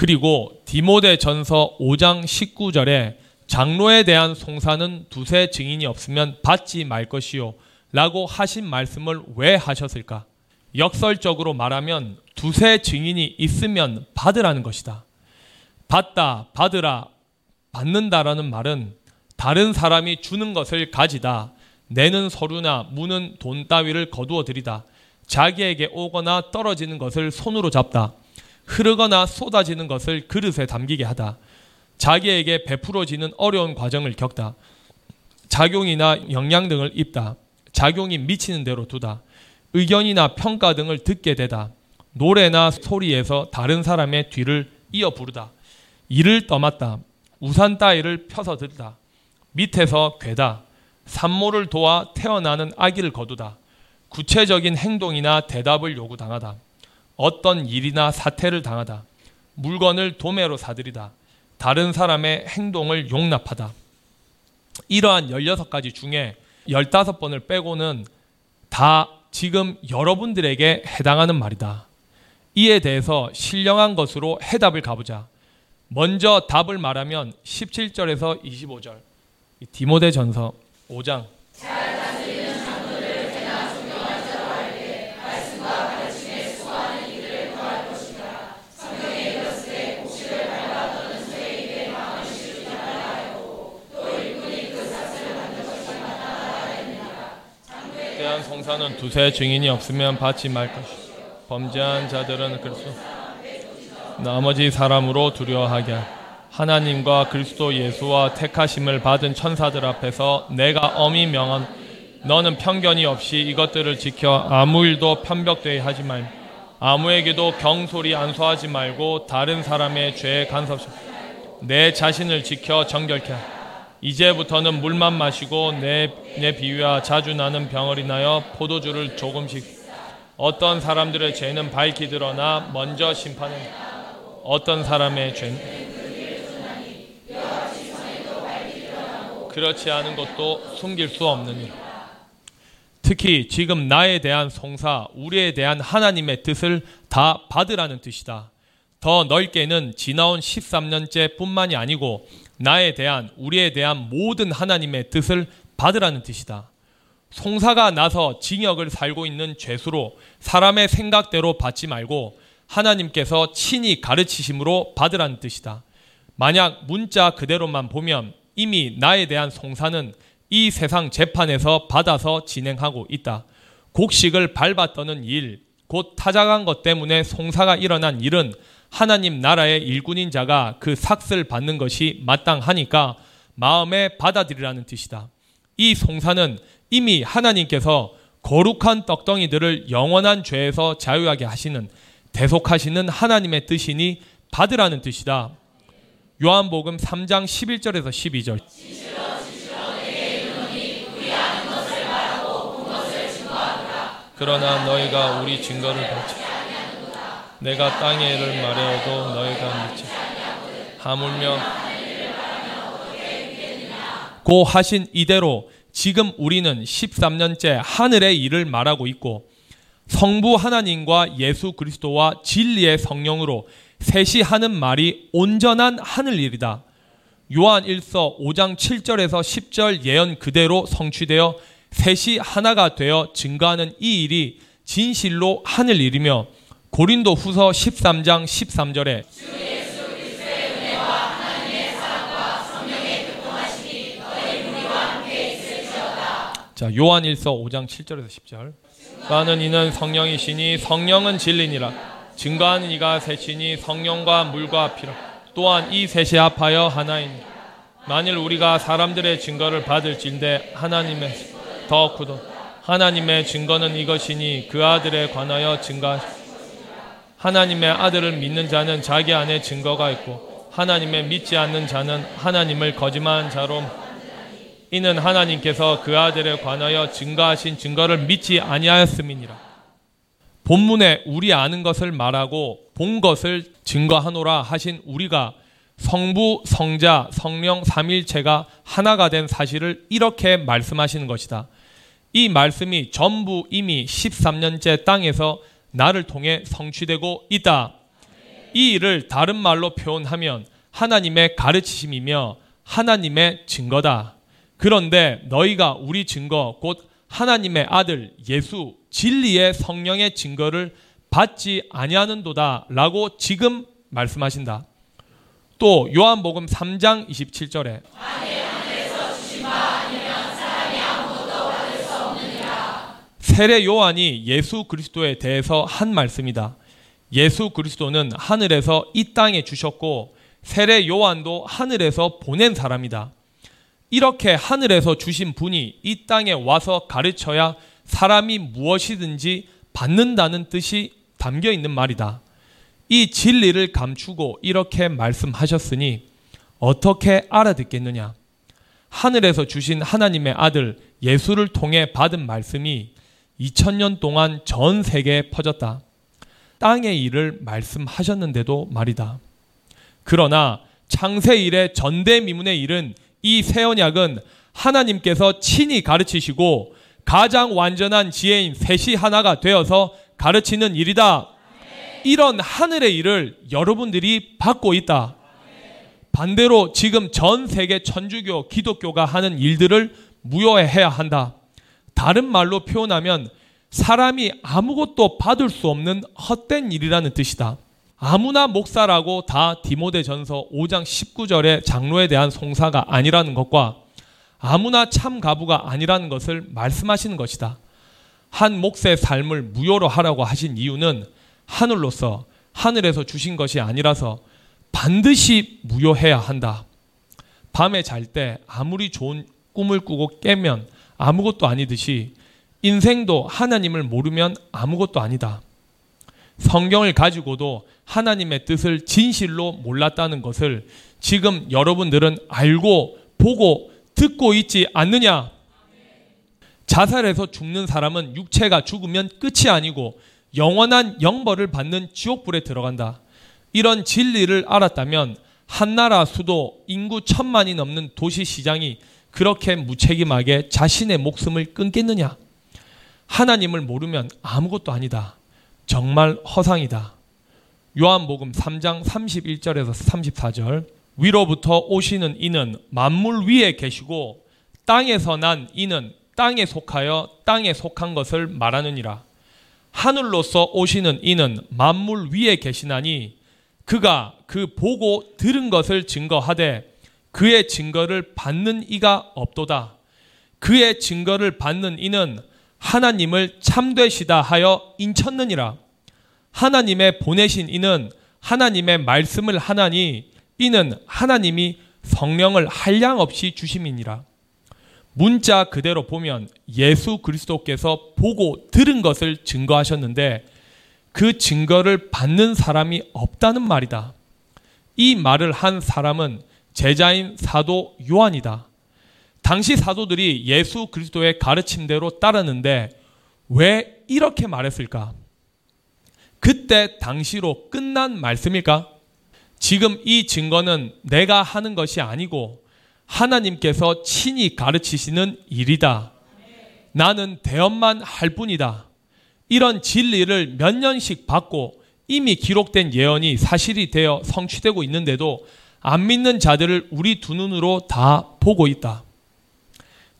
그리고 디모데 전서 5장 19절에 장로에 대한 송사는 두세 증인이 없으면 받지 말 것이요. 라고 하신 말씀을 왜 하셨을까? 역설적으로 말하면 두세 증인이 있으면 받으라는 것이다. 받다, 받으라, 받는다라는 말은 다른 사람이 주는 것을 가지다. 내는 서류나 무는 돈 따위를 거두어 들이다. 자기에게 오거나 떨어지는 것을 손으로 잡다. 흐르거나 쏟아지는 것을 그릇에 담기게 하다. 자기에게 베풀어지는 어려운 과정을 겪다. 작용이나 영양 등을 입다. 작용이 미치는 대로 두다. 의견이나 평가 등을 듣게 되다. 노래나 소리에서 다른 사람의 뒤를 이어 부르다. 이를 떠맡다. 우산 따위를 펴서 들다. 밑에서 괴다. 산모를 도와 태어나는 아기를 거두다. 구체적인 행동이나 대답을 요구당하다. 어떤 일이나 사태를 당하다. 물건을 도매로 사들이다. 다른 사람의 행동을 용납하다. 이러한 16가지 중에 15번을 빼고는 다 지금 여러분들에게 해당하는 말이다. 이에 대해서 신령한 것으로 해답을 가보자. 먼저 답을 말하면 17절에서 25절. 디모데 전서 5장. 송사는 두세 증인이 없으면 받지 말 것이. 범죄한 자들은 그리스도 나머지 사람으로 두려워하게 하나님과 그리스도 예수와 택하심을 받은 천사들 앞에서 내가 엄히 명한 너는 편견이 없이 이것들을 지켜 아무 일도 편벽되게 하지 말고 아무에게도 경솔히 안수하지 말고 다른 사람의 죄에 간섭시 내 자신을 지켜 정결케 이제부터는 물만 마시고 내, 내 비위와 자주 나는 병을 인하여 포도주를 조금씩 어떤 사람들의 죄는 밝히 드러나 먼저 심판은 어떤 사람의 죄는 그렇지 않은 것도 숨길 수 없는 일. 특히 지금 나에 대한 송사, 우리에 대한 하나님의 뜻을 다 받으라는 뜻이다. 더 넓게는 지나온 13년째 뿐만이 아니고 나에 대한, 우리에 대한 모든 하나님의 뜻을 받으라는 뜻이다. 송사가 나서 징역을 살고 있는 죄수로 사람의 생각대로 받지 말고 하나님께서 친히 가르치심으로 받으라는 뜻이다. 만약 문자 그대로만 보면 이미 나에 대한 송사는 이 세상 재판에서 받아서 진행하고 있다. 곡식을 밟아 떠는 일, 곧 타작한 것 때문에 송사가 일어난 일은 하나님 나라의 일꾼인 자가 그 삭슬 받는 것이 마땅하니까 마음에 받아들이라는 뜻이다. 이 송사는 이미 하나님께서 거룩한 떡덩이들을 영원한 죄에서 자유하게 하시는 대속하시는 하나님의 뜻이니 받으라는 뜻이다. 요한복음 3장 11절에서 12절. 그러나 너희가 우리 증거를 받지 내가 일을 말해도 너희가 믿지 하물며 고 하신 이대로 지금 우리는 13년째 하늘의 일을 말하고 있고 성부 하나님과 예수 그리스도와 진리의 성령으로 셋이 하는 말이 온전한 하늘 일이다. 요한 1서 5장 7절에서 10절 예언 그대로 성취되어 셋이 하나가 되어 증거하는 이 일이 진실로 하늘 일이며 고린도 후서 13장 13절에 자 요한 1서 5장 7절에서 10절. 증거하는 이는 성령이시니 성령은 진리니라. 증거하는 이가 셋이니 성령과 물과 피로 또한 이 셋이 합하여 하나인 만일 우리가 사람들의 증거를 받을진대 하나님의 더 구도 하나님의 증거는 이것이니 그 아들에 관하여 증거 하 나님의 아들을 믿는 자는 자기 안에 증거가 있고 하나님의 믿지 않는 자는 하나님을 거짓말한 자로 이는 하나님께서 그 아들에 관하여 증거하신 증거를 믿지 아니하였음이니라. 본문에 우리 아는 것을 말하고 본 것을 증거하노라 하신 우리가 성부, 성자, 성령 삼일체가 하나가 된 사실을 이렇게 말씀하시는 것이다. 이 말씀이 전부 이미 13년째 땅에서 나를 통해 성취되고 있다. 이 일을 다른 말로 표현하면 하나님의 가르치심이며 하나님의 증거다. 그런데 너희가 우리 증거 곧 하나님의 아들 예수 진리의 성령의 증거를 받지 아니하는도다라고 지금 말씀하신다. 또 요한복음 3장 27절에 세례 요한이 예수 그리스도에 대해서 한 말씀이다. 예수 그리스도는 하늘에서 이 땅에 주셨고 세례 요한도 하늘에서 보낸 사람이다. 이렇게 하늘에서 주신 분이 이 땅에 와서 가르쳐야 사람이 무엇이든지 받는다는 뜻이 담겨 있는 말이다. 이 진리를 감추고 이렇게 말씀하셨으니 어떻게 알아듣겠느냐? 하늘에서 주신 하나님의 아들 예수를 통해 받은 말씀이 2000년 동안 전 세계에 퍼졌다. 땅의 일을 말씀하셨는데도 말이다. 그러나 창세 일의 전대미문의 일은 이 새 언약은 하나님께서 친히 가르치시고 가장 완전한 지혜인 셋이 하나가 되어서 가르치는 일이다. 이런 하늘의 일을 여러분들이 받고 있다. 반대로 지금 전 세계 천주교, 기독교가 하는 일들을 무효해야 한다. 다른 말로 표현하면 사람이 아무것도 받을 수 없는 헛된 일이라는 뜻이다. 아무나 목사라고 다 디모데 전서 5장 19절의 장로에 대한 송사가 아니라는 것과 아무나 참 가부가 아니라는 것을 말씀하시는 것이다. 한 목사의 삶을 무효로 하라고 하신 이유는 하늘로서 하늘에서 주신 것이 아니라서 반드시 무효해야 한다. 밤에 잘 때 아무리 좋은 꿈을 꾸고 깨면 아무것도 아니듯이 인생도 하나님을 모르면 아무것도 아니다. 성경을 가지고도 하나님의 뜻을 진실로 몰랐다는 것을 지금 여러분들은 알고 보고 듣고 있지 않느냐? 자살해서 죽는 사람은 육체가 죽으면 끝이 아니고 영원한 영벌을 받는 지옥불에 들어간다. 이런 진리를 알았다면 한나라 수도 인구 천만이 넘는 도시 시장이 그렇게 무책임하게 자신의 목숨을 끊겠느냐? 하나님을 모르면 아무것도 아니다. 정말 허상이다. 요한복음 3장 31절에서 34절 위로부터 오시는 이는 만물 위에 계시고 땅에서 난 이는 땅에 속하여 땅에 속한 것을 말하느니라. 하늘로서 오시는 이는 만물 위에 계시나니 그가 그 보고 들은 것을 증거하되 그의 증거를 받는 이가 없도다. 그의 증거를 받는 이는 하나님을 참되시다 하여 인쳤느니라. 하나님의 보내신 이는 하나님의 말씀을 하나니 이는 하나님이 성령을 한량 없이 주심이니라. 문자 그대로 보면 예수 그리스도께서 보고 들은 것을 증거하셨는데 그 증거를 받는 사람이 없다는 말이다. 이 말을 한 사람은 제자인 사도 요한이다. 당시 사도들이 예수 그리스도의 가르침대로 따랐는데 왜 이렇게 말했을까? 그때 당시로 끝난 말씀일까? 지금 이 증거는 내가 하는 것이 아니고 하나님께서 친히 가르치시는 일이다. 나는 대언만 할 뿐이다. 이런 진리를 몇 년씩 받고 이미 기록된 예언이 사실이 되어 성취되고 있는데도 안 믿는 자들을 우리 두 눈으로 다 보고 있다.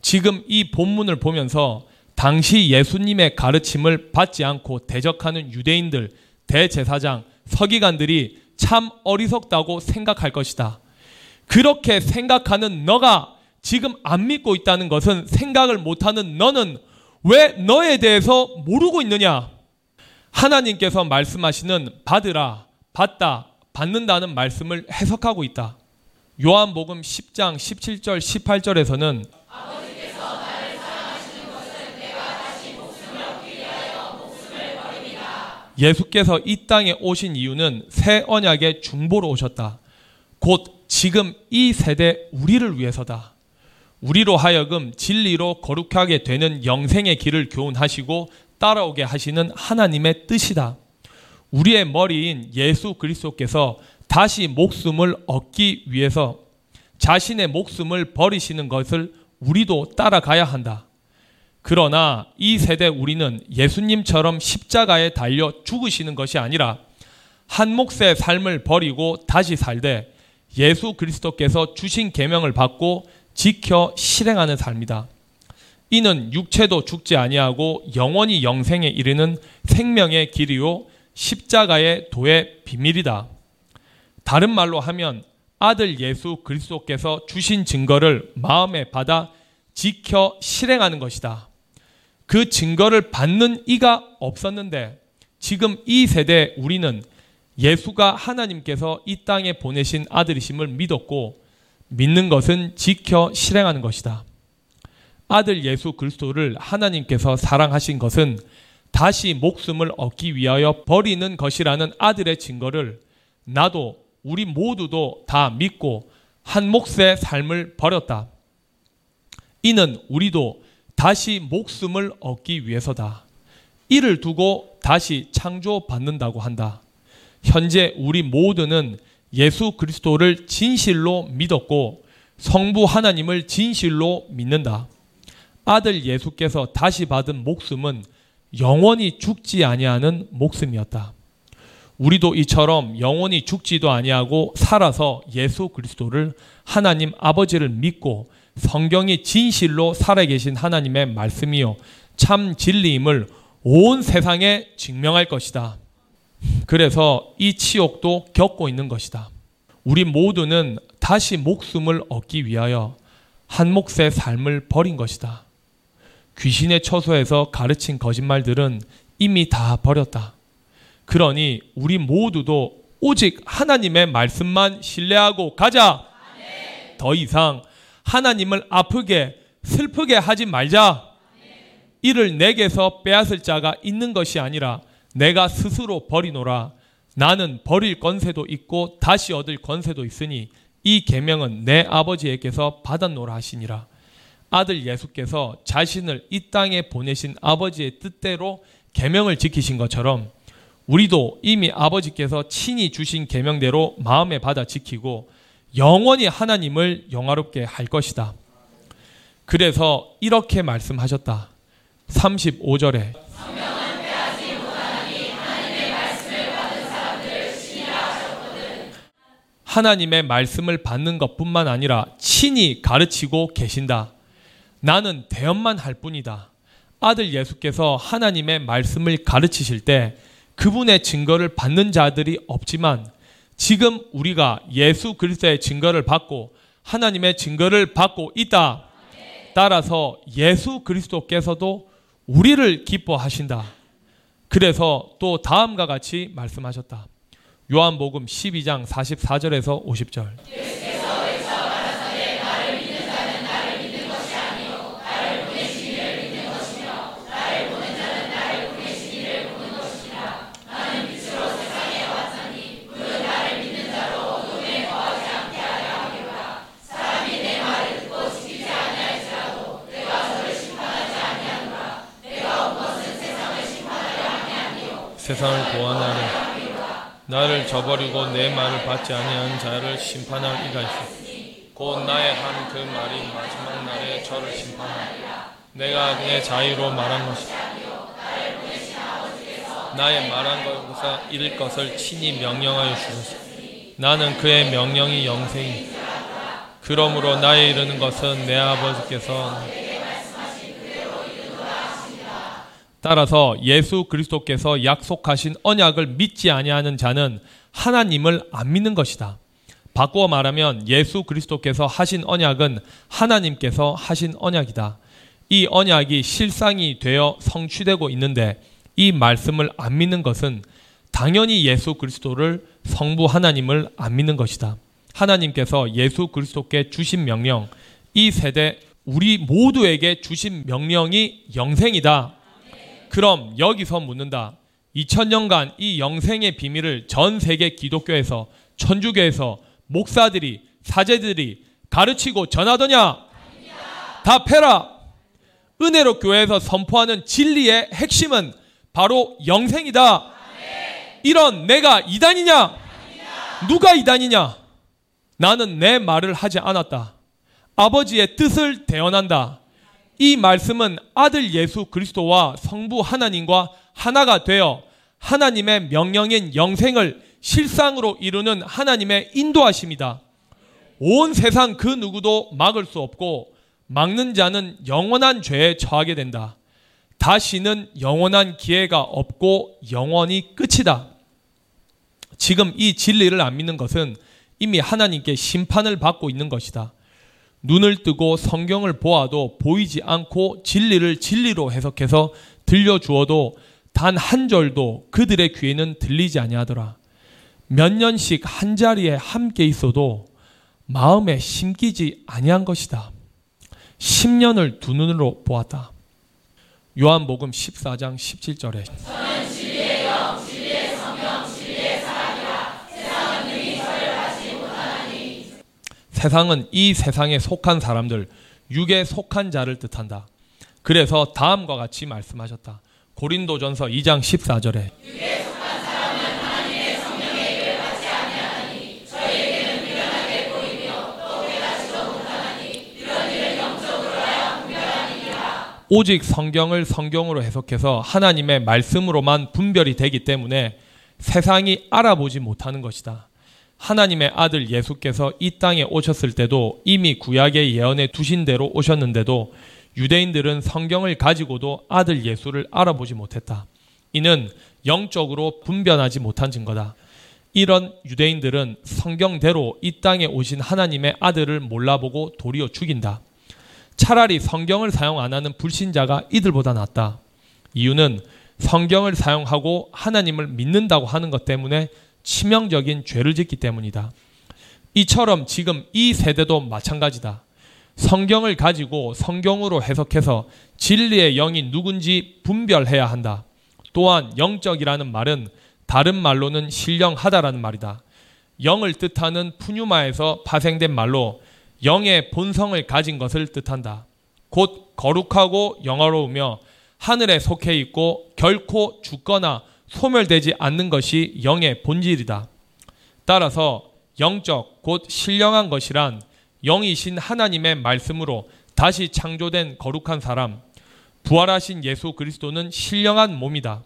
지금 이 본문을 보면서 당시 예수님의 가르침을 받지 않고 대적하는 유대인들, 대제사장, 서기관들이 참 어리석다고 생각할 것이다. 그렇게 생각하는 너가 지금 안 믿고 있다는 것은 생각을 못하는 너는 왜 너에 대해서 모르고 있느냐? 하나님께서 말씀하시는 받으라, 받다, 받는다는 말씀을 해석하고 있다. 요한복음 10장 17절 18절에서는 예수께서 이 땅에 오신 이유는 새 언약의 중보로 오셨다. 곧 지금 이 세대 우리를 위해서다. 우리로 하여금 진리로 거룩하게 되는 영생의 길을 교훈하시고 따라오게 하시는 하나님의 뜻이다. 우리의 머리인 예수 그리스도께서 다시 목숨을 얻기 위해서 자신의 목숨을 버리시는 것을 우리도 따라가야 한다. 그러나 이 세대 우리는 예수님처럼 십자가에 달려 죽으시는 것이 아니라 한 몫의 삶을 버리고 다시 살되 예수 그리스도께서 주신 계명을 받고 지켜 실행하는 삶이다. 이는 육체도 죽지 아니하고 영원히 영생에 이르는 생명의 길이요 십자가의 도의 비밀이다. 다른 말로 하면 아들 예수 그리스도께서 주신 증거를 마음에 받아 지켜 실행하는 것이다. 그 증거를 받는 이가 없었는데 지금 이 세대 우리는 예수가 하나님께서 이 땅에 보내신 아들이심을 믿었고 믿는 것은 지켜 실행하는 것이다. 아들 예수 그리스도를 하나님께서 사랑하신 것은 다시 목숨을 얻기 위하여 버리는 것이라는 아들의 증거를 나도 우리 모두도 다 믿고 한 몫의 삶을 버렸다. 이는 우리도 다시 목숨을 얻기 위해서다. 이를 두고 다시 창조받는다고 한다. 현재 우리 모두는 예수 그리스도를 진실로 믿었고 성부 하나님을 진실로 믿는다. 아들 예수께서 다시 받은 목숨은 영원히 죽지 아니하는 목숨이었다. 우리도 이처럼 영원히 죽지도 아니하고 살아서 예수 그리스도를 하나님 아버지를 믿고 성경이 진실로 살아계신 하나님의 말씀이요 참 진리임을 온 세상에 증명할 것이다. 그래서 이 치욕도 겪고 있는 것이다. 우리 모두는 다시 목숨을 얻기 위하여 한 몫의 삶을 버린 것이다. 귀신의 처소에서 가르친 거짓말들은 이미 다 버렸다. 그러니 우리 모두도 오직 하나님의 말씀만 신뢰하고 가자. 더 이상 하나님을 아프게 슬프게 하지 말자. 이를 내게서 빼앗을 자가 있는 것이 아니라 내가 스스로 버리노라. 나는 버릴 건세도 있고 다시 얻을 건세도 있으니 이 계명은 내 아버지에게서 받았노라 하시니라. 아들 예수께서 자신을 이 땅에 보내신 아버지의 뜻대로 계명을 지키신 것처럼 우리도 이미 아버지께서 친히 주신 계명대로 마음에 받아 지키고 영원히 하나님을 영화롭게 할 것이다. 그래서 이렇게 말씀하셨다. 35절에 하나님의 말씀을 받는 것뿐만 아니라 친히 가르치고 계신다. 나는 대언만 할 뿐이다. 아들 예수께서 하나님의 말씀을 가르치실 때 그분의 증거를 받는 자들이 없지만 지금 우리가 예수 그리스도의 증거를 받고 하나님의 증거를 받고 있다. 따라서 예수 그리스도께서도 우리를 기뻐하신다. 그래서 또 다음과 같이 말씀하셨다. 요한복음 12장 44절에서 50절. 세상을 구원하려 나를 저버리고 내 말을 받지 아니한 자를 심판할 이가 있어. 곧 나의 한 그 말이 마지막 날에 저를 심판하리라. 내가 그의 자유로 말한 것이다. 나의 말한 것보다 이를 것을 친히 명령하여 주소서. 나는 그의 명령이 영생이. 그러므로 나의 이르는 것은 내 아버지께서 따라서 예수 그리스도께서 약속하신 언약을 믿지 아니하는 자는 하나님을 안 믿는 것이다. 바꾸어 말하면 예수 그리스도께서 하신 언약은 하나님께서 하신 언약이다. 이 언약이 실상이 되어 성취되고 있는데 이 말씀을 안 믿는 것은 당연히 예수 그리스도를 성부 하나님을 안 믿는 것이다. 하나님께서 예수 그리스도께 주신 명령, 이 세대 우리 모두에게 주신 명령이 영생이다. 그럼 여기서 묻는다. 2000년간 이 영생의 비밀을 전 세계 기독교에서 천주교에서 목사들이 사제들이 가르치고 전하더냐? 답해라. 은혜로 교회에서 선포하는 진리의 핵심은 바로 영생이다. 이런 내가 이단이냐? 누가 이단이냐? 나는 내 말을 하지 않았다. 아버지의 뜻을 대언한다. 이 말씀은 아들 예수 그리스도와 성부 하나님과 하나가 되어 하나님의 명령인 영생을 실상으로 이루는 하나님의 인도하심이다. 온 세상 그 누구도 막을 수 없고 막는 자는 영원한 죄에 처하게 된다. 다시는 영원한 기회가 없고 영원히 끝이다. 지금 이 진리를 안 믿는 것은 이미 하나님께 심판을 받고 있는 것이다. 눈을 뜨고 성경을 보아도 보이지 않고 진리를 진리로 해석해서 들려주어도 단 한 절도 그들의 귀에는 들리지 아니하더라. 몇 년씩 한 자리에 함께 있어도 마음에 심기지 아니한 것이다. 10년을 두 눈으로 보았다. 요한복음 14장 17절에 세상은 이 세상에 속한 사람들, 육에 속한 자를 뜻한다. 그래서 다음과 같이 말씀하셨다. 고린도전서 2장 14절에 오직 성경을 성경으로 해석해서 하나님의 말씀으로만 분별이 되기 때문에 세상이 알아보지 못하는 것이다. 하나님의 아들 예수께서 이 땅에 오셨을 때도 이미 구약의 예언에 두신 대로 오셨는데도 유대인들은 성경을 가지고도 아들 예수를 알아보지 못했다. 이는 영적으로 분별하지 못한 증거다. 이런 유대인들은 성경대로 이 땅에 오신 하나님의 아들을 몰라보고 도리어 죽인다. 차라리 성경을 사용 안 하는 불신자가 이들보다 낫다. 이유는 성경을 사용하고 하나님을 믿는다고 하는 것 때문에 치명적인 죄를 짓기 때문이다. 이처럼 지금 이 세대도 마찬가지다. 성경을 가지고 성경으로 해석해서 진리의 영이 누군지 분별해야 한다. 또한 영적이라는 말은 다른 말로는 신령하다라는 말이다. 영을 뜻하는 푸뉴마에서 파생된 말로 영의 본성을 가진 것을 뜻한다. 곧 거룩하고 영화로우며 하늘에 속해 있고 결코 죽거나 소멸되지 않는 것이 영의 본질이다. 따라서 영적 곧 신령한 것이란 영이신 하나님의 말씀으로 다시 창조된 거룩한 사람, 부활하신 예수 그리스도는 신령한 몸이다.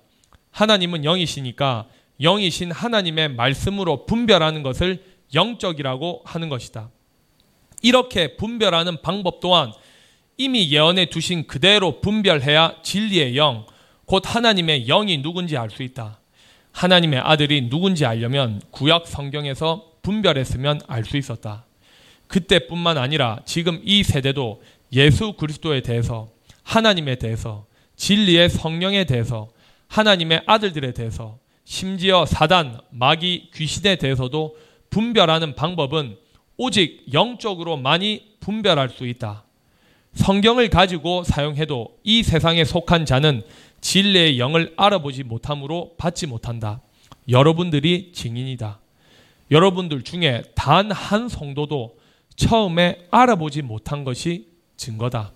하나님은 영이시니까 영이신 하나님의 말씀으로 분별하는 것을 영적이라고 하는 것이다. 이렇게 분별하는 방법 또한 이미 예언해 두신 그대로 분별해야 진리의 영, 곧 하나님의 영이 누군지 알 수 있다. 하나님의 아들이 누군지 알려면 구약 성경에서 분별했으면 알 수 있었다. 그때뿐만 아니라 지금 이 세대도 예수 그리스도에 대해서 하나님에 대해서 진리의 성령에 대해서 하나님의 아들들에 대해서 심지어 사단, 마귀, 귀신에 대해서도 분별하는 방법은 오직 영적으로 많이 분별할 수 있다. 성경을 가지고 사용해도 이 세상에 속한 자는 진리의 영을 알아보지 못함으로 받지 못한다. 여러분들이 증인이다. 여러분들 중에 단 한 성도도 처음에 알아보지 못한 것이 증거다.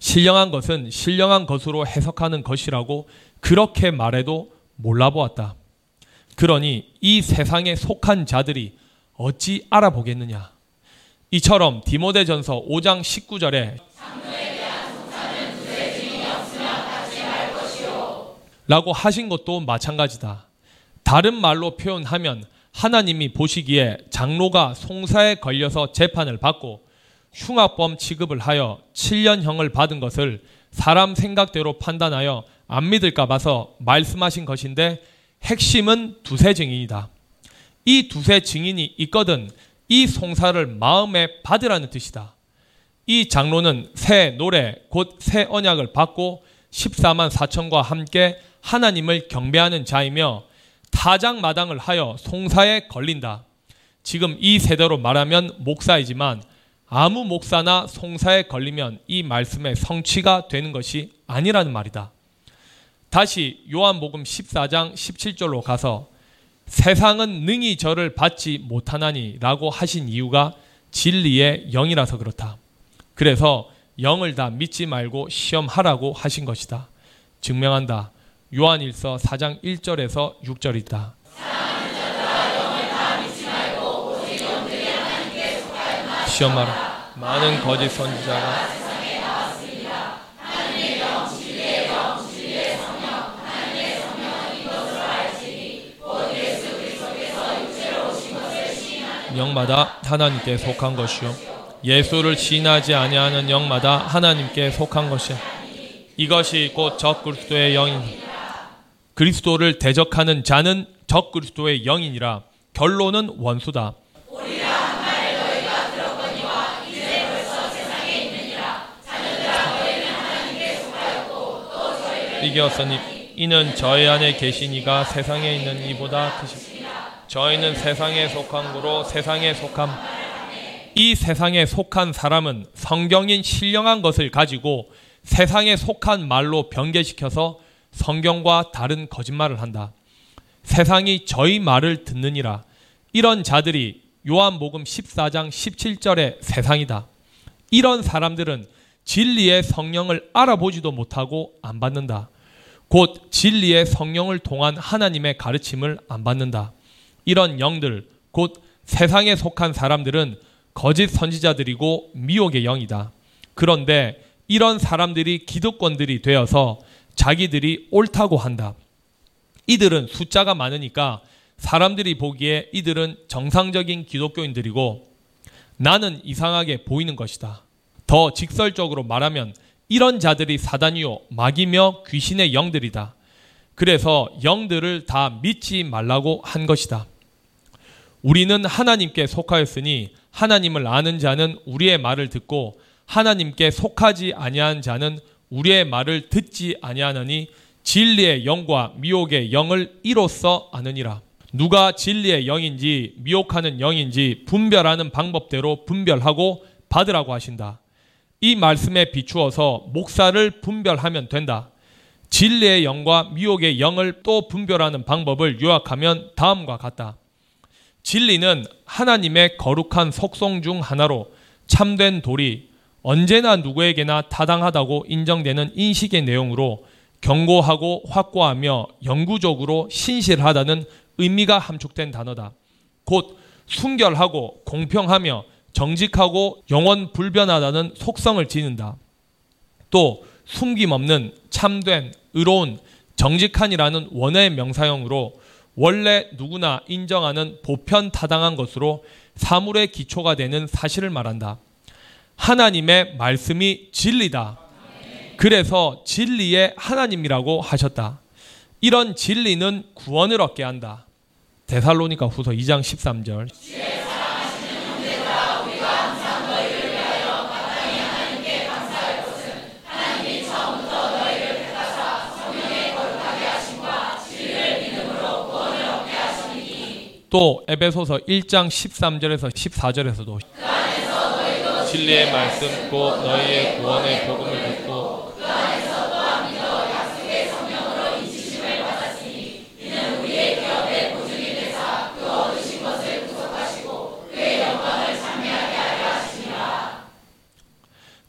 신령한 것은 신령한 것으로 해석하는 것이라고 그렇게 말해도 몰라보았다. 그러니 이 세상에 속한 자들이 어찌 알아보겠느냐? 이처럼 디모데전서 5장 19절에 라고 하신 것도 마찬가지다. 다른 말로 표현하면 하나님이 보시기에 장로가 송사에 걸려서 재판을 받고 흉악범 취급을 하여 7년형을 받은 것을 사람 생각대로 판단하여 안 믿을까 봐서 말씀하신 것인데 핵심은 두세 증인이다. 이 두세 증인이 있거든 이 송사를 마음에 받으라는 뜻이다. 이 장로는 새 노래 곧 새 언약을 받고 14만 4천과 함께 하나님을 경배하는 자이며 타장마당을 하여 송사에 걸린다. 지금 이 세대로 말하면 목사이지만 아무 목사나 송사에 걸리면 이 말씀의 성취가 되는 것이 아니라는 말이다. 다시 요한복음 14장 17절로 가서 세상은 능히 저를 받지 못하나니 라고 하신 이유가 진리의 영이라서 그렇다. 그래서 영을 다 믿지 말고 시험하라고 하신 것이다. 증명한다. 요한일서 4장 1절에서 6절이다. 시험하라. 많은 거짓 선지자가 영마다 하나님께 속한 것이요 예수를 시인하지 아니하는 영마다 하나님께 속한 것이야. 이것이 곧 적 그리스도의 영인. 그리스도를 대적하는 자는 적 그리스도의 영이니라. 결론은 원수다. 이겼으니 이는 저희 안에 계신 이가 세상에 있는 이보다 크십니다. 저희는 세상에 속한 거로 세상에 속함. 이 세상에 속한 사람은 성경인 신령한 것을 가지고 세상에 속한 말로 변개시켜서 성경과 다른 거짓말을 한다. 세상이 저희 말을 듣느니라. 이런 자들이 요한복음 14장 17절의 세상이다. 이런 사람들은 진리의 성령을 알아보지도 못하고 안 받는다. 곧 진리의 성령을 통한 하나님의 가르침을 안 받는다. 이런 영들, 곧 세상에 속한 사람들은 거짓 선지자들이고 미혹의 영이다. 그런데 이런 사람들이 기득권들이 되어서 자기들이 옳다고 한다. 이들은 숫자가 많으니까 사람들이 보기에 이들은 정상적인 기독교인들이고 나는 이상하게 보이는 것이다. 더 직설적으로 말하면 이런 자들이 사단이요 마귀며 귀신의 영들이다. 그래서 영들을 다 믿지 말라고 한 것이다. 우리는 하나님께 속하였으니 하나님을 아는 자는 우리의 말을 듣고 하나님께 속하지 아니한 자는 우리의 말을 듣지 아니하느니 진리의 영과 미혹의 영을 이로써 아느니라. 누가 진리의 영인지 미혹하는 영인지 분별하는 방법대로 분별하고 받으라고 하신다. 이 말씀에 비추어서 목사를 분별하면 된다. 진리의 영과 미혹의 영을 또 분별하는 방법을 요약하면 다음과 같다. 진리는 하나님의 거룩한 속성 중 하나로 참된 돌이 언제나 누구에게나 타당하다고 인정되는 인식의 내용으로 경고하고 확고하며 영구적으로 신실하다는 의미가 함축된 단어다. 곧 순결하고 공평하며 정직하고 영원 불변하다는 속성을 지닌다. 또 숨김없는 참된 의로운 정직한이라는 원어의 명사형으로 원래 누구나 인정하는 보편 타당한 것으로 사물의 기초가 되는 사실을 말한다. 하나님의 말씀이 진리다. 그래서 진리의 하나님이라고 하셨다. 이런 진리는 구원을 얻게 한다. 데살로니가 후서 2장 13절. 또 에베소서 1장 13절에서 14절에서도 진리의 말씀 곧 너희의 구원의 복음을 듣고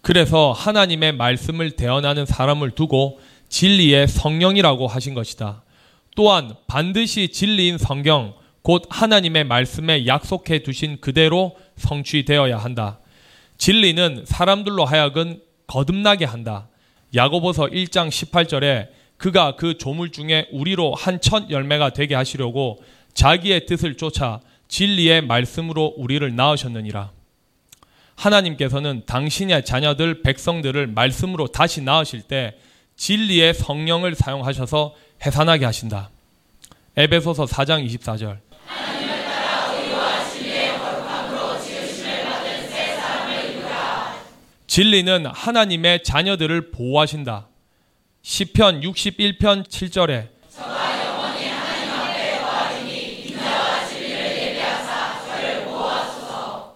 그래서 하나님의 말씀을 대언하는 사람을 두고 진리의 성령이라고 하신 것이다. 또한 반드시 진리인 성경, 곧 하나님의 말씀에 약속해 두신 그대로 성취되어야 한다. 진리는 사람들로 하여금 거듭나게 한다. 야고보서 1장 18절에 그가 그 조물 중에 우리로 한 첫 열매가 되게 하시려고 자기의 뜻을 쫓아 진리의 말씀으로 우리를 낳으셨느니라. 하나님께서는 당신의 자녀들 백성들을 말씀으로 다시 낳으실 때 진리의 성령을 사용하셔서 해산하게 하신다. 에베소서 4장 24절. 진리는 하나님의 자녀들을 보호하신다. 시편 61편 7절에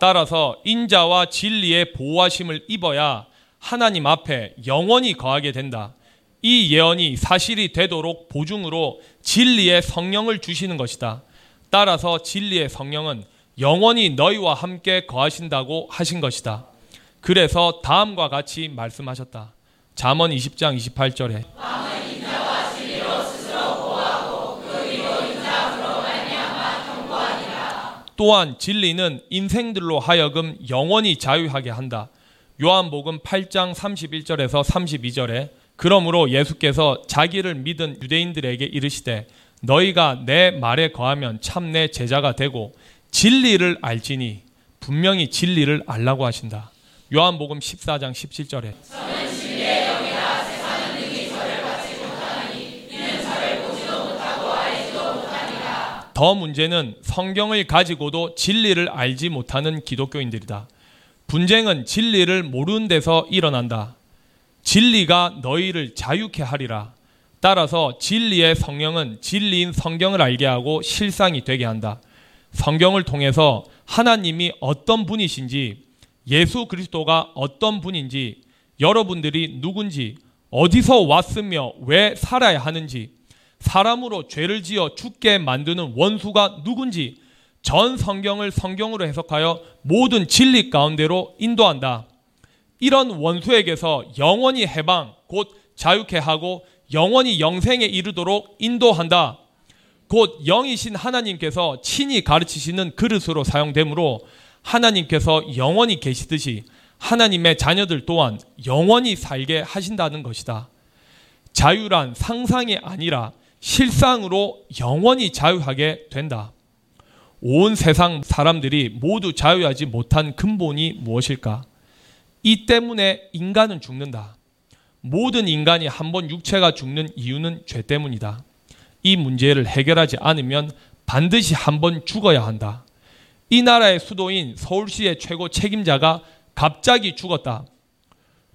따라서 인자와 진리의 보호하심을 입어야 하나님 앞에 영원히 거하게 된다. 이 예언이 사실이 되도록 보증으로 진리의 성령을 주시는 것이다. 따라서 진리의 성령은 영원히 너희와 함께 거하신다고 하신 것이다. 그래서 다음과 같이 말씀하셨다. 잠언 20장 28절에 또한 진리는 인생들로 하여금 영원히 자유하게 한다. 요한복음 8장 31절에서 32절에 그러므로 예수께서 자기를 믿은 유대인들에게 이르시되 너희가 내 말에 거하면 참 내 제자가 되고 진리를 알지니 분명히 진리를 알라고 하신다. 요한복음 14장 17절에 더 문제는 성경을 가지고도 진리를 알지 못하는 기독교인들이다. 분쟁은 진리를 모르는 데서 일어난다. 진리가 너희를 자유케 하리라. 따라서 진리의 성령은 진리인 성경을 알게 하고 실상이 되게 한다. 성경을 통해서 하나님이 어떤 분이신지, 예수 그리스도가 어떤 분인지, 여러분들이 누군지, 어디서 왔으며 왜 살아야 하는지, 사람으로 죄를 지어 죽게 만드는 원수가 누군지 전 성경을 성경으로 해석하여 모든 진리 가운데로 인도한다. 이런 원수에게서 영원히 해방, 곧 자유케 하고 영원히 영생에 이르도록 인도한다. 곧 영이신 하나님께서 친히 가르치시는 그릇으로 사용되므로 하나님께서 영원히 계시듯이 하나님의 자녀들 또한 영원히 살게 하신다는 것이다. 자유란 상상이 아니라 실상으로 영원히 자유하게 된다. 온 세상 사람들이 모두 자유하지 못한 근본이 무엇일까? 이 때문에 인간은 죽는다. 모든 인간이 한번 육체가 죽는 이유는 죄 때문이다. 이 문제를 해결하지 않으면 반드시 한번 죽어야 한다. 이 나라의 수도인 서울시의 최고 책임자가 갑자기 죽었다.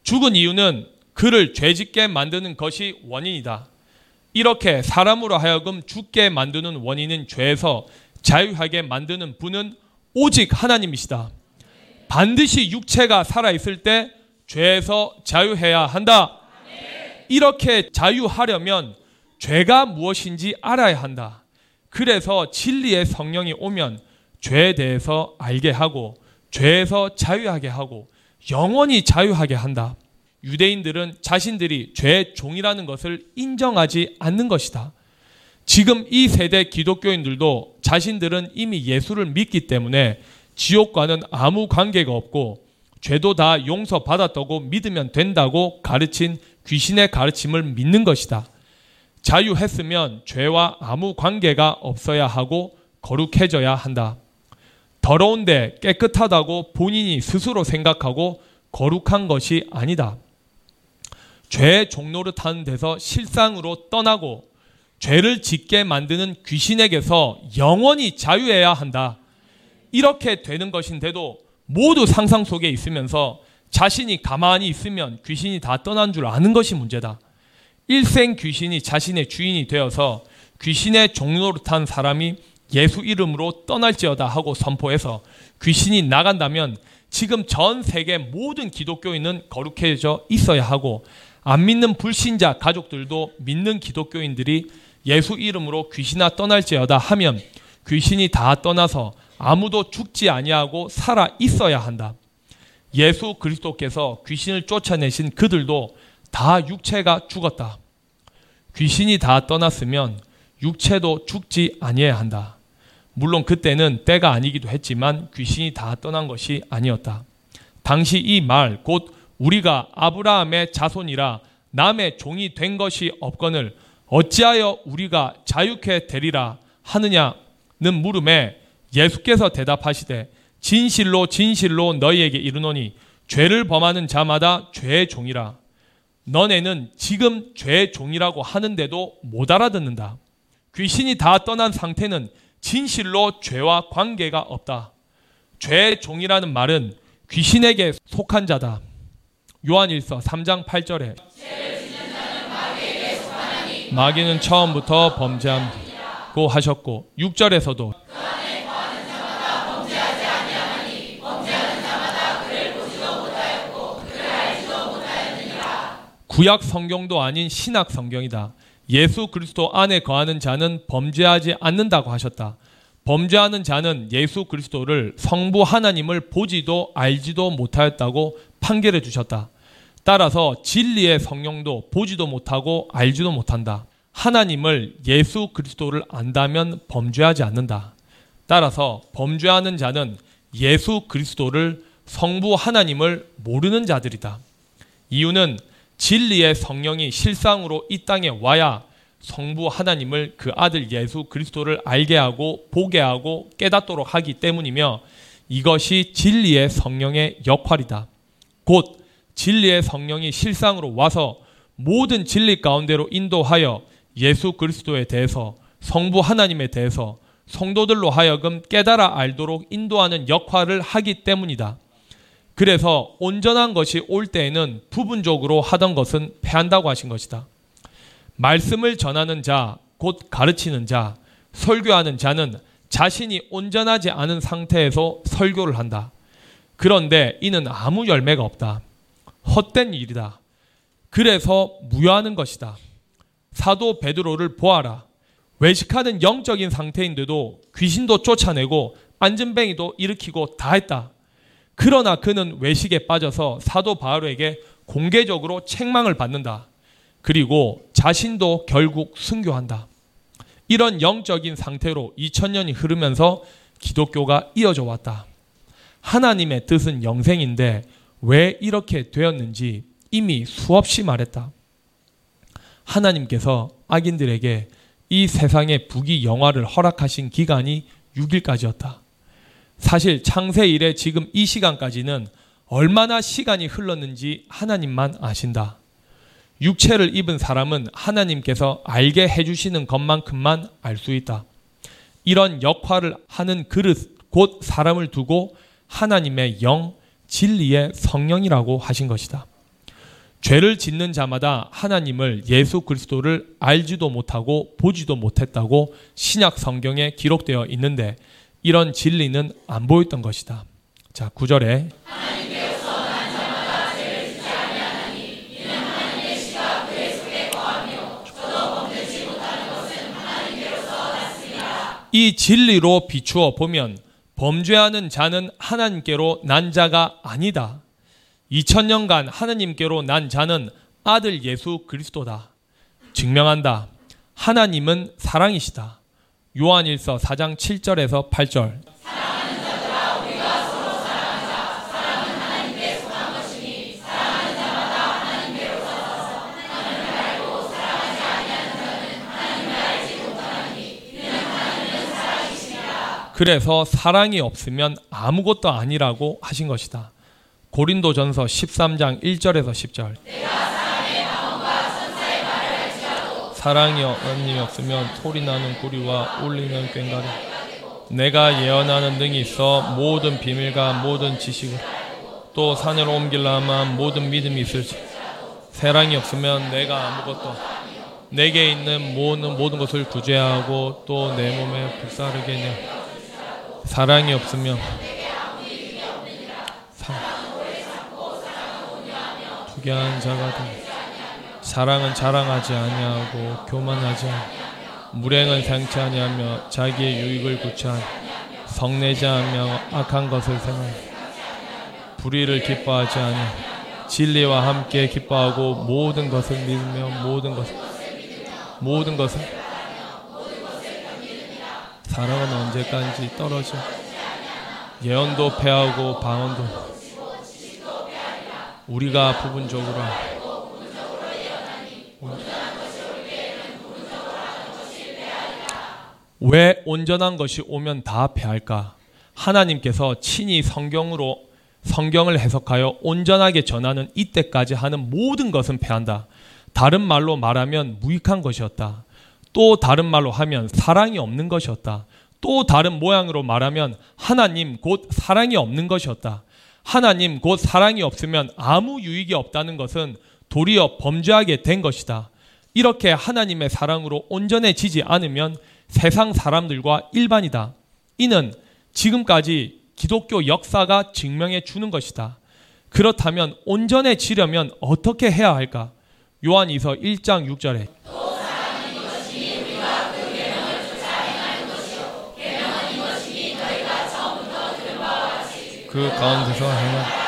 죽은 이유는 그를 죄짓게 만드는 것이 원인이다. 이렇게 사람으로 하여금 죽게 만드는 원인은 죄에서 자유하게 만드는 분은 오직 하나님이시다. 반드시 육체가 살아있을 때 죄에서 자유해야 한다. 이렇게 자유하려면 죄가 무엇인지 알아야 한다. 그래서 진리의 성령이 오면 죄에 대해서 알게 하고 죄에서 자유하게 하고 영원히 자유하게 한다. 유대인들은 자신들이 죄의 종이라는 것을 인정하지 않는 것이다. 지금 이 세대 기독교인들도 자신들은 이미 예수를 믿기 때문에 지옥과는 아무 관계가 없고 죄도 다 용서받았다고 믿으면 된다고 가르친 귀신의 가르침을 믿는 것이다. 자유했으면 죄와 아무 관계가 없어야 하고 거룩해져야 한다. 더러운데 깨끗하다고 본인이 스스로 생각하고 거룩한 것이 아니다. 죄의 종로를 타는 데서 실상으로 떠나고 죄를 짓게 만드는 귀신에게서 영원히 자유해야 한다. 이렇게 되는 것인데도 모두 상상 속에 있으면서 자신이 가만히 있으면 귀신이 다 떠난 줄 아는 것이 문제다. 일생 귀신이 자신의 주인이 되어서 귀신의 종로를 탄 사람이 예수 이름으로 떠날지어다 하고 선포해서 귀신이 나간다면 지금 전 세계 모든 기독교인은 거룩해져 있어야 하고 안 믿는 불신자 가족들도 믿는 기독교인들이 예수 이름으로 귀신아 떠날지어다 하면 귀신이 다 떠나서 아무도 죽지 아니하고 살아 있어야 한다. 예수 그리스도께서 귀신을 쫓아내신 그들도 다 육체가 죽었다. 귀신이 다 떠났으면 육체도 죽지 아니해야 한다. 물론 그때는 때가 아니기도 했지만 귀신이 다 떠난 것이 아니었다. 당시 이 말 곧 우리가 아브라함의 자손이라 남의 종이 된 것이 없거늘 어찌하여 우리가 자유케 되리라 하느냐는 물음에 예수께서 대답하시되 진실로 진실로 너희에게 이르노니 죄를 범하는 자마다 죄의 종이라 너네는 지금 죄의 종이라고 하는데도 못 알아듣는다. 귀신이 다 떠난 상태는 진실로 죄와 관계가 없다. 죄의 종이라는 말은 귀신에게 속한 자다. 요한일서 3장 8절에 마귀는 처음부터 범죄함고 하셨고 6절에서도 구약 성경도 아닌 신약 성경이다. 예수 그리스도 안에 거하는 자는 범죄하지 않는다고 하셨다. 범죄하는 자는 예수 그리스도를 성부 하나님을 보지도 알지도 못하였다고 판결해 주셨다. 따라서 진리의 성령도 보지도 못하고 알지도 못한다. 하나님을 예수 그리스도를 안다면 범죄하지 않는다. 따라서 범죄하는 자는 예수 그리스도를 성부 하나님을 모르는 자들이다. 이유는 진리의 성령이 실상으로 이 땅에 와야 성부 하나님을 그 아들 예수 그리스도를 알게 하고 보게 하고 깨닫도록 하기 때문이며 이것이 진리의 성령의 역할이다. 곧 진리의 성령이 실상으로 와서 모든 진리 가운데로 인도하여 예수 그리스도에 대해서 성부 하나님에 대해서 성도들로 하여금 깨달아 알도록 인도하는 역할을 하기 때문이다. 그래서 온전한 것이 올 때에는 부분적으로 하던 것은 패한다고 하신 것이다. 말씀을 전하는 자, 곧 가르치는 자, 설교하는 자는 자신이 온전하지 않은 상태에서 설교를 한다. 그런데 이는 아무 열매가 없다. 헛된 일이다. 그래서 무효하는 것이다. 사도 베드로를 보아라. 외식하는 영적인 상태인데도 귀신도 쫓아내고 안전뱅이도 일으키고 다 했다. 그러나 그는 외식에 빠져서 사도 바울에게 공개적으로 책망을 받는다. 그리고 자신도 결국 순교한다. 이런 영적인 상태로 2000년이 흐르면서 기독교가 이어져 왔다. 하나님의 뜻은 영생인데 왜 이렇게 되었는지 이미 수없이 말했다. 하나님께서 악인들에게 이 세상의 부귀 영화를 허락하신 기간이 6일까지였다. 사실 창세 이래 지금 이 시간까지는 얼마나 시간이 흘렀는지 하나님만 아신다. 육체를 입은 사람은 하나님께서 알게 해주시는 것만큼만 알 수 있다. 이런 역할을 하는 그릇, 곧 사람을 두고 하나님의 영, 진리의 성령이라고 하신 것이다. 죄를 짓는 자마다 하나님을 예수 그리스도를 알지도 못하고 보지도 못했다고 신약 성경에 기록되어 있는데 이런 진리는 안 보였던 것이다. 자, 9절에 이 진리로 비추어 보면 범죄하는 자는 하나님께로 난 자가 아니다. 2000년간 하나님께로 난 자는 아들 예수 그리스도다. 증명한다. 하나님은 사랑이시다. 요한일서 4장 7절에서 8절. 그래서 사랑이 없으면 아무것도 아니라고 하신 것이다. 고린도전서 13장 1절에서 10절. 사랑이 언님이 없으면 소리 나는 구리와 울리는 꽹가리. 내가 예언하는 능이 있어 모든 비밀과 모든 지식을 또 산을 옮길라면 모든 믿음이 있을지. 사랑이 없으면 내가 아무것도 내게 있는 모든 모든 것을 구제하고 또 내 몸에 불사르게 내. 사랑이 없으면 투기한 자가 되 사랑은 자랑하지 아니하고 교만하지 아니하고 무행은 생치 아니하며 자기의 유익을 구체하니 성내지 않으며 악한 것을 생각 불의를 기뻐하지 아니 진리와 함께 기뻐하고 모든 것을 믿으며 모든 것을 모든 것을 사랑은 언제까지 떨어져? 예언도 패하고 방언도 우리가 부분적으로 왜 온전한 것이 오면 다 패할까? 하나님께서 친히 성경으로 성경을 해석하여 온전하게 전하는 이때까지 하는 모든 것은 패한다. 다른 말로 말하면 무익한 것이었다. 또 다른 말로 하면 사랑이 없는 것이었다. 또 다른 모양으로 말하면 하나님 곧 사랑이 없는 것이었다. 하나님 곧 사랑이 없으면 아무 유익이 없다는 것은 도리어 범죄하게 된 것이다. 이렇게 하나님의 사랑으로 온전해지지 않으면 세상 사람들과 일반이다. 이는 지금까지 기독교 역사가 증명해 주는 것이다. 그렇다면 온전해지려면 어떻게 해야 할까? 요한이서 1장 6절에 그 가운데서 행하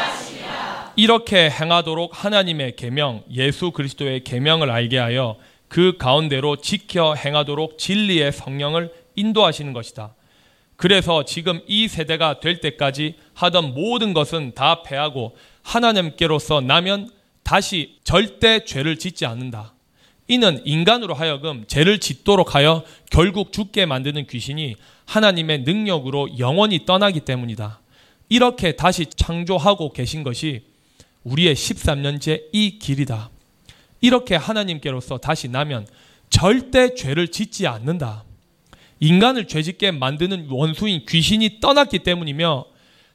이렇게 행하도록 하나님의 계명 예수 그리스도의 계명을 알게 하여 그 가운데로 지켜 행하도록 진리의 성령을 인도하시는 것이다. 그래서 지금 이 세대가 될 때까지 하던 모든 것은 다 패하고 하나님께로서 나면 다시 절대 죄를 짓지 않는다. 이는 인간으로 하여금 죄를 짓도록 하여 결국 죽게 만드는 귀신이 하나님의 능력으로 영원히 떠나기 때문이다. 이렇게 다시 창조하고 계신 것이 우리의 13년째 이 길이다. 이렇게 하나님께로서 다시 나면 절대 죄를 짓지 않는다. 인간을 죄짓게 만드는 원수인 귀신이 떠났기 때문이며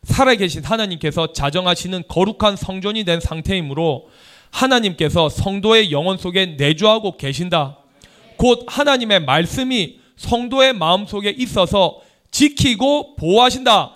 살아계신 하나님께서 자정하시는 거룩한 성전이 된 상태이므로 하나님께서 성도의 영혼 속에 내주하고 계신다. 곧 하나님의 말씀이 성도의 마음 속에 있어서 지키고 보호하신다.